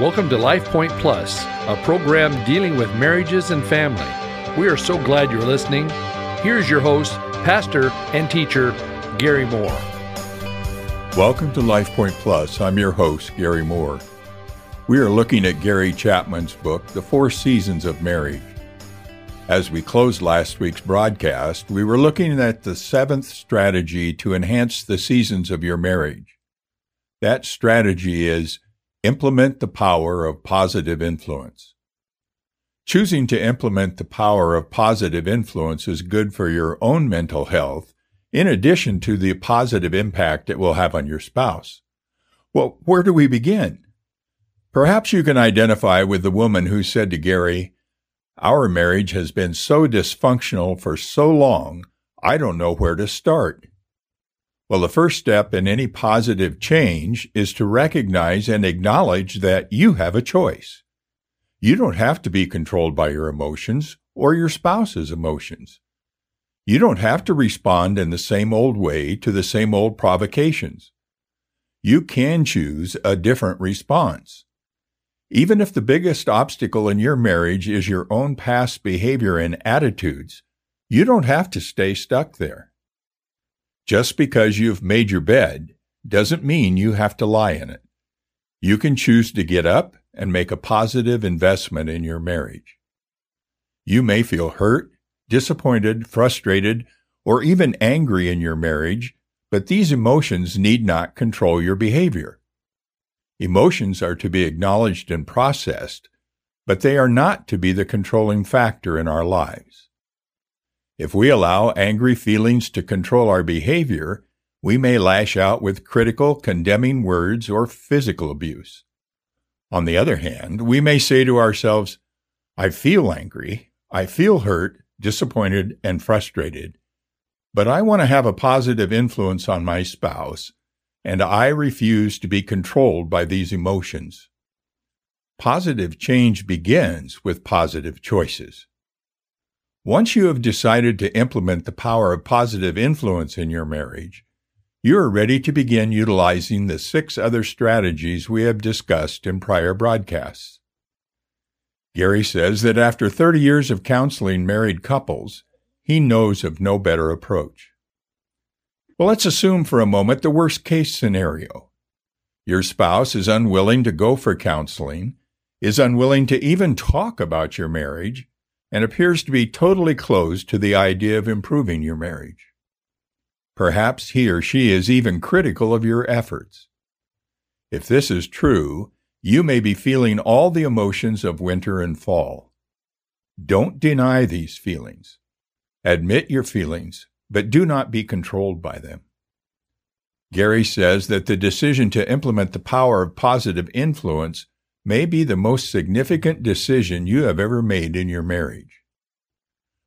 Welcome to Life Point Plus, a program dealing with marriages and family. We are so glad you're listening. Here's your host, pastor and teacher, Gary Moore. Welcome to Life Point Plus. I'm your host, Gary Moore. We are looking at Gary Chapman's book, The Four Seasons of Marriage. As we closed last week's broadcast, we were looking at the seventh strategy to enhance the seasons of your marriage. That strategy is implement the power of positive influence. Choosing to implement the power of positive influence is good for your own mental health, in addition to the positive impact it will have on your spouse. Well, where do we begin? Perhaps you can identify with the woman who said to Gary, Our marriage has been so dysfunctional for so long, I don't know where to start. Well, the first step in any positive change is to recognize and acknowledge that you have a choice. You don't have to be controlled by your emotions or your spouse's emotions. You don't have to respond in the same old way to the same old provocations. You can choose a different response. Even if the biggest obstacle in your marriage is your own past behavior and attitudes, you don't have to stay stuck there. Just because you've made your bed doesn't mean you have to lie in it. You can choose to get up and make a positive investment in your marriage. You may feel hurt, disappointed, frustrated, or even angry in your marriage, but these emotions need not control your behavior. Emotions are to be acknowledged and processed, but they are not to be the controlling factor in our lives. If we allow angry feelings to control our behavior, we may lash out with critical, condemning words or physical abuse. On the other hand, we may say to ourselves, I feel angry, I feel hurt, disappointed, and frustrated, but I want to have a positive influence on my spouse, and I refuse to be controlled by these emotions. Positive change begins with positive choices. Once you have decided to implement the power of positive influence in your marriage, you are ready to begin utilizing the six other strategies we have discussed in prior broadcasts. Gary says that after 30 years of counseling married couples, he knows of no better approach. Well, let's assume for a moment the worst case scenario. Your spouse is unwilling to go for counseling, is unwilling to even talk about your marriage, and appears to be totally closed to the idea of improving your marriage. Perhaps he or she is even critical of your efforts. If this is true, you may be feeling all the emotions of winter and fall. Don't deny these feelings. Admit your feelings, but do not be controlled by them. Gary says that the decision to implement the power of positive influence may be the most significant decision you have ever made in your marriage.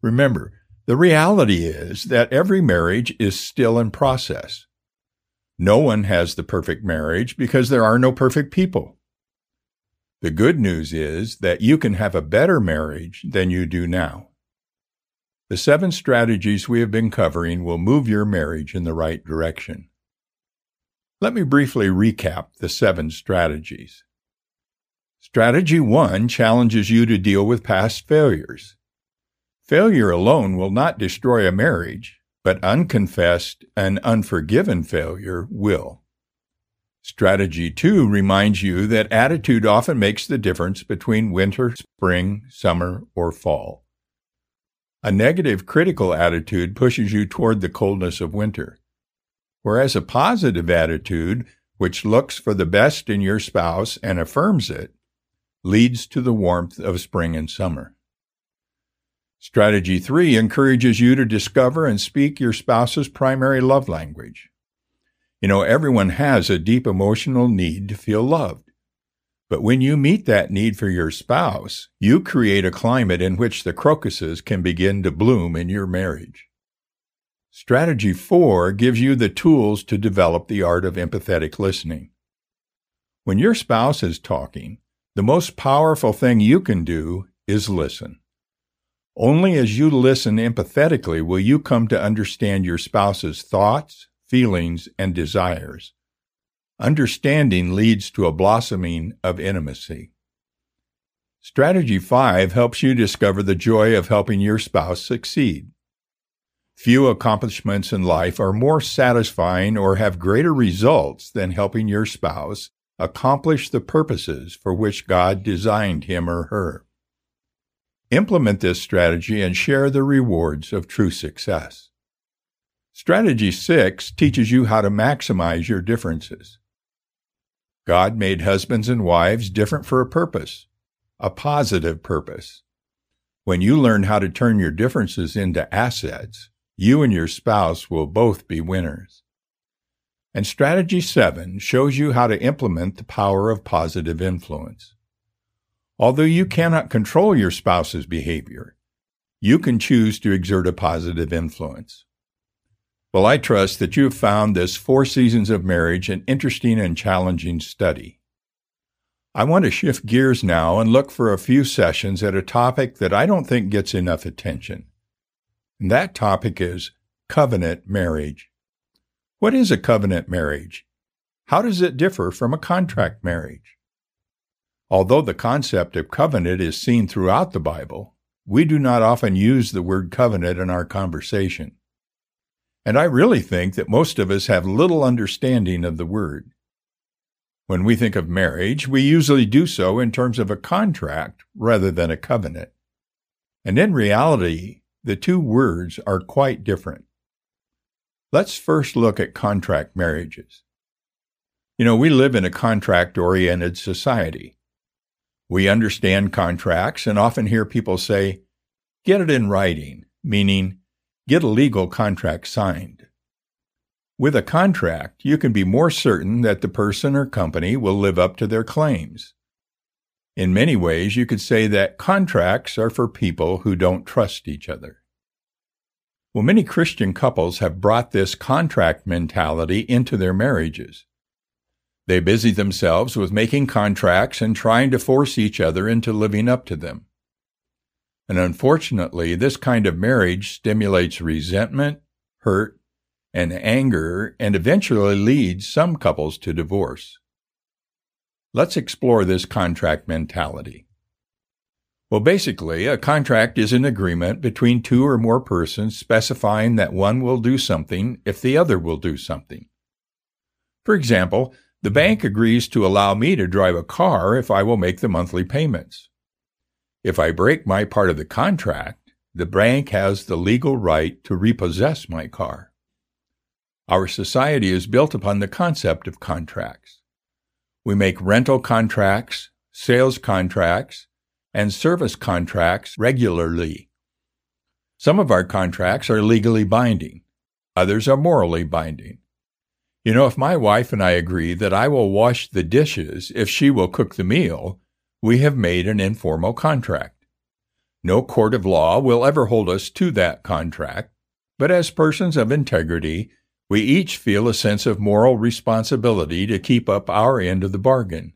Remember, the reality is that every marriage is still in process. No one has the perfect marriage because there are no perfect people. The good news is that you can have a better marriage than you do now. The seven strategies we have been covering will move your marriage in the right direction. Let me briefly recap the seven strategies. Strategy one challenges you to deal with past failures. Failure alone will not destroy a marriage, but unconfessed and unforgiven failure will. Strategy two reminds you that attitude often makes the difference between winter, spring, summer, or fall. A negative critical attitude pushes you toward the coldness of winter, whereas a positive attitude, which looks for the best in your spouse and affirms it, leads to the warmth of spring and summer. Strategy three encourages you to discover and speak your spouse's primary love language. You know, everyone has a deep emotional need to feel loved. But when you meet that need for your spouse, you create a climate in which the crocuses can begin to bloom in your marriage. Strategy four gives you the tools to develop the art of empathetic listening. When your spouse is talking, the most powerful thing you can do is listen. Only as you listen empathetically will you come to understand your spouse's thoughts, feelings, and desires. understanding leads to a blossoming of intimacy. Strategy 5 helps you discover the joy of helping your spouse succeed. Few accomplishments in life are more satisfying or have greater results than helping your spouse accomplish the purposes for which God designed him or her. Implement this strategy and share the rewards of true success. Strategy 6 teaches you how to maximize your differences. God made husbands and wives different for a purpose, a positive purpose. When you learn how to turn your differences into assets, you and your spouse will both be winners. And strategy seven shows you how to implement the power of positive influence. Although you cannot control your spouse's behavior, you can choose to exert a positive influence. Well, I trust that you have found this Four Seasons of Marriage an interesting and challenging study. I want to shift gears now and look for a few sessions at a topic that I don't think gets enough attention. And that topic is covenant marriage. What is a covenant marriage? How does it differ from a contract marriage? Although the concept of covenant is seen throughout the Bible, we do not often use the word covenant in our conversation. And I really think that most of us have little understanding of the word. When we think of marriage, we usually do so in terms of a contract rather than a covenant. And in reality, the two words are quite different. Let's first look at contract marriages. You know, we live in a contract oriented society. We understand contracts and often hear people say, get it in writing, meaning get a legal contract signed. With a contract, you can be more certain that the person or company will live up to their claims. In many ways, you could say that contracts are for people who don't trust each other. Well, many Christian couples have brought this contract mentality into their marriages. They busy themselves with making contracts and trying to force each other into living up to them. And unfortunately, this kind of marriage stimulates resentment, hurt, and anger and eventually leads some couples to divorce. Let's explore this contract mentality. Well, basically, a contract is an agreement between two or more persons specifying that one will do something if the other will do something. For example, the bank agrees to allow me to drive a car if I will make the monthly payments. If I break my part of the contract, the bank has the legal right to repossess my car. Our society is built upon the concept of contracts. We make rental contracts, sales contracts, and service contracts regularly. Some of our contracts are legally binding, others are morally binding. You know, if my wife and I agree that I will wash the dishes if she will cook the meal, we have made an informal contract. No court of law will ever hold us to that contract, but as persons of integrity, we each feel a sense of moral responsibility to keep up our end of the bargain.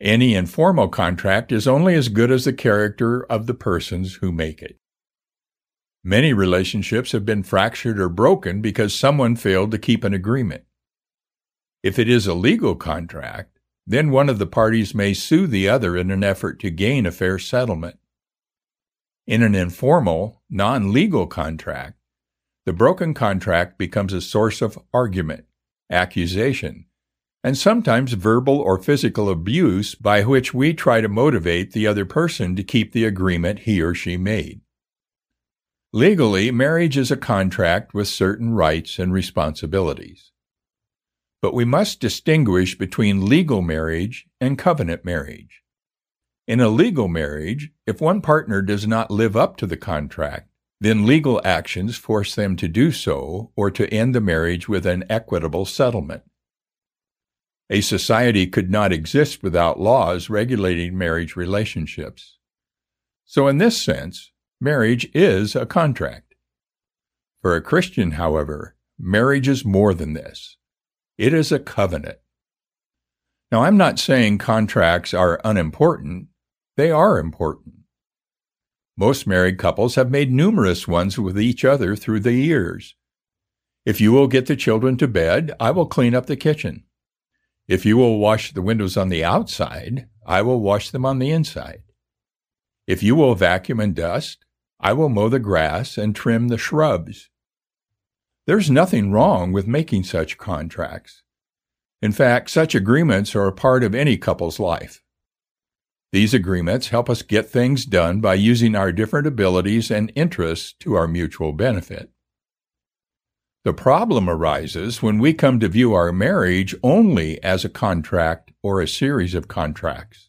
Any informal contract is only as good as the character of the persons who make it. Many relationships have been fractured or broken because someone failed to keep an agreement. If it is a legal contract, then one of the parties may sue the other in an effort to gain a fair settlement. In an informal, non legal contract, the broken contract becomes a source of argument, accusation, and sometimes verbal or physical abuse by which we try to motivate the other person to keep the agreement he or she made. Legally, marriage is a contract with certain rights and responsibilities. But we must distinguish between legal marriage and covenant marriage. In a legal marriage, if one partner does not live up to the contract, then legal actions force them to do so or to end the marriage with an equitable settlement. A society could not exist without laws regulating marriage relationships. So, in this sense, marriage is a contract. For a Christian, however, marriage is more than this. It is a covenant. Now, I'm not saying contracts are unimportant. They are important. Most married couples have made numerous ones with each other through the years. If you will get the children to bed, I will clean up the kitchen. If you will wash the windows on the outside, I will wash them on the inside. If you will vacuum and dust, I will mow the grass and trim the shrubs. There's nothing wrong with making such contracts. In fact, such agreements are a part of any couple's life. These agreements help us get things done by using our different abilities and interests to our mutual benefit. The problem arises when we come to view our marriage only as a contract or a series of contracts.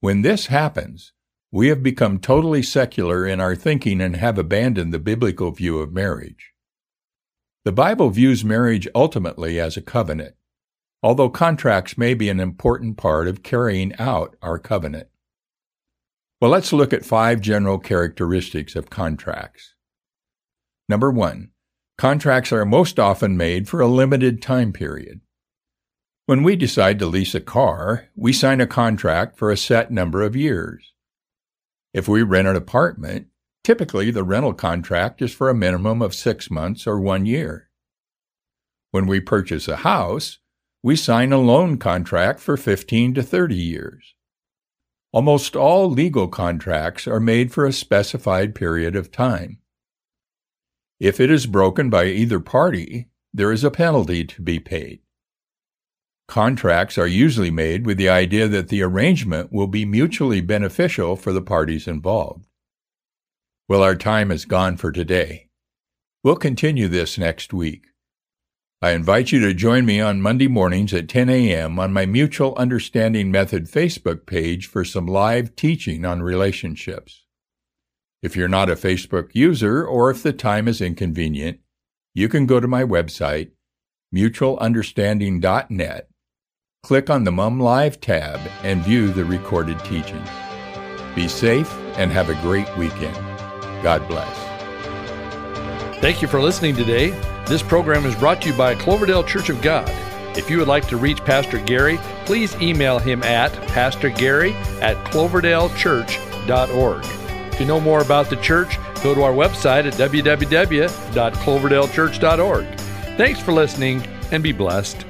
When this happens, we have become totally secular in our thinking and have abandoned the biblical view of marriage. The Bible views marriage ultimately as a covenant, although contracts may be an important part of carrying out our covenant. Well, let's look at five general characteristics of contracts. Number one, Contracts are most often made for a limited time period. When we decide to lease a car, we sign a contract for a set number of years. If we rent an apartment, typically the rental contract is for a minimum of six months or one year. When we purchase a house, we sign a loan contract for 15 to 30 years. Almost all legal contracts are made for a specified period of time. If it is broken by either party, there is a penalty to be paid. Contracts are usually made with the idea that the arrangement will be mutually beneficial for the parties involved. Well, our time is gone for today. We'll continue this next week. I invite you to join me on Monday mornings at 10 a.m. on my Mutual Understanding Method Facebook page for some live teaching on relationships. If you're not a Facebook user or if the time is inconvenient, you can go to my website, mutualunderstanding.net, click on the Mum Live tab, and view the recorded teachings. Be safe and have a great weekend. God bless. Thank you for listening today. This program is brought to you by Cloverdale Church of God. If you would like to reach Pastor Gary, please email him at pastorgary at cloverdalechurch.org. To know more about the church, go to our website at www.cloverdalechurch.org. Thanks for listening and be blessed.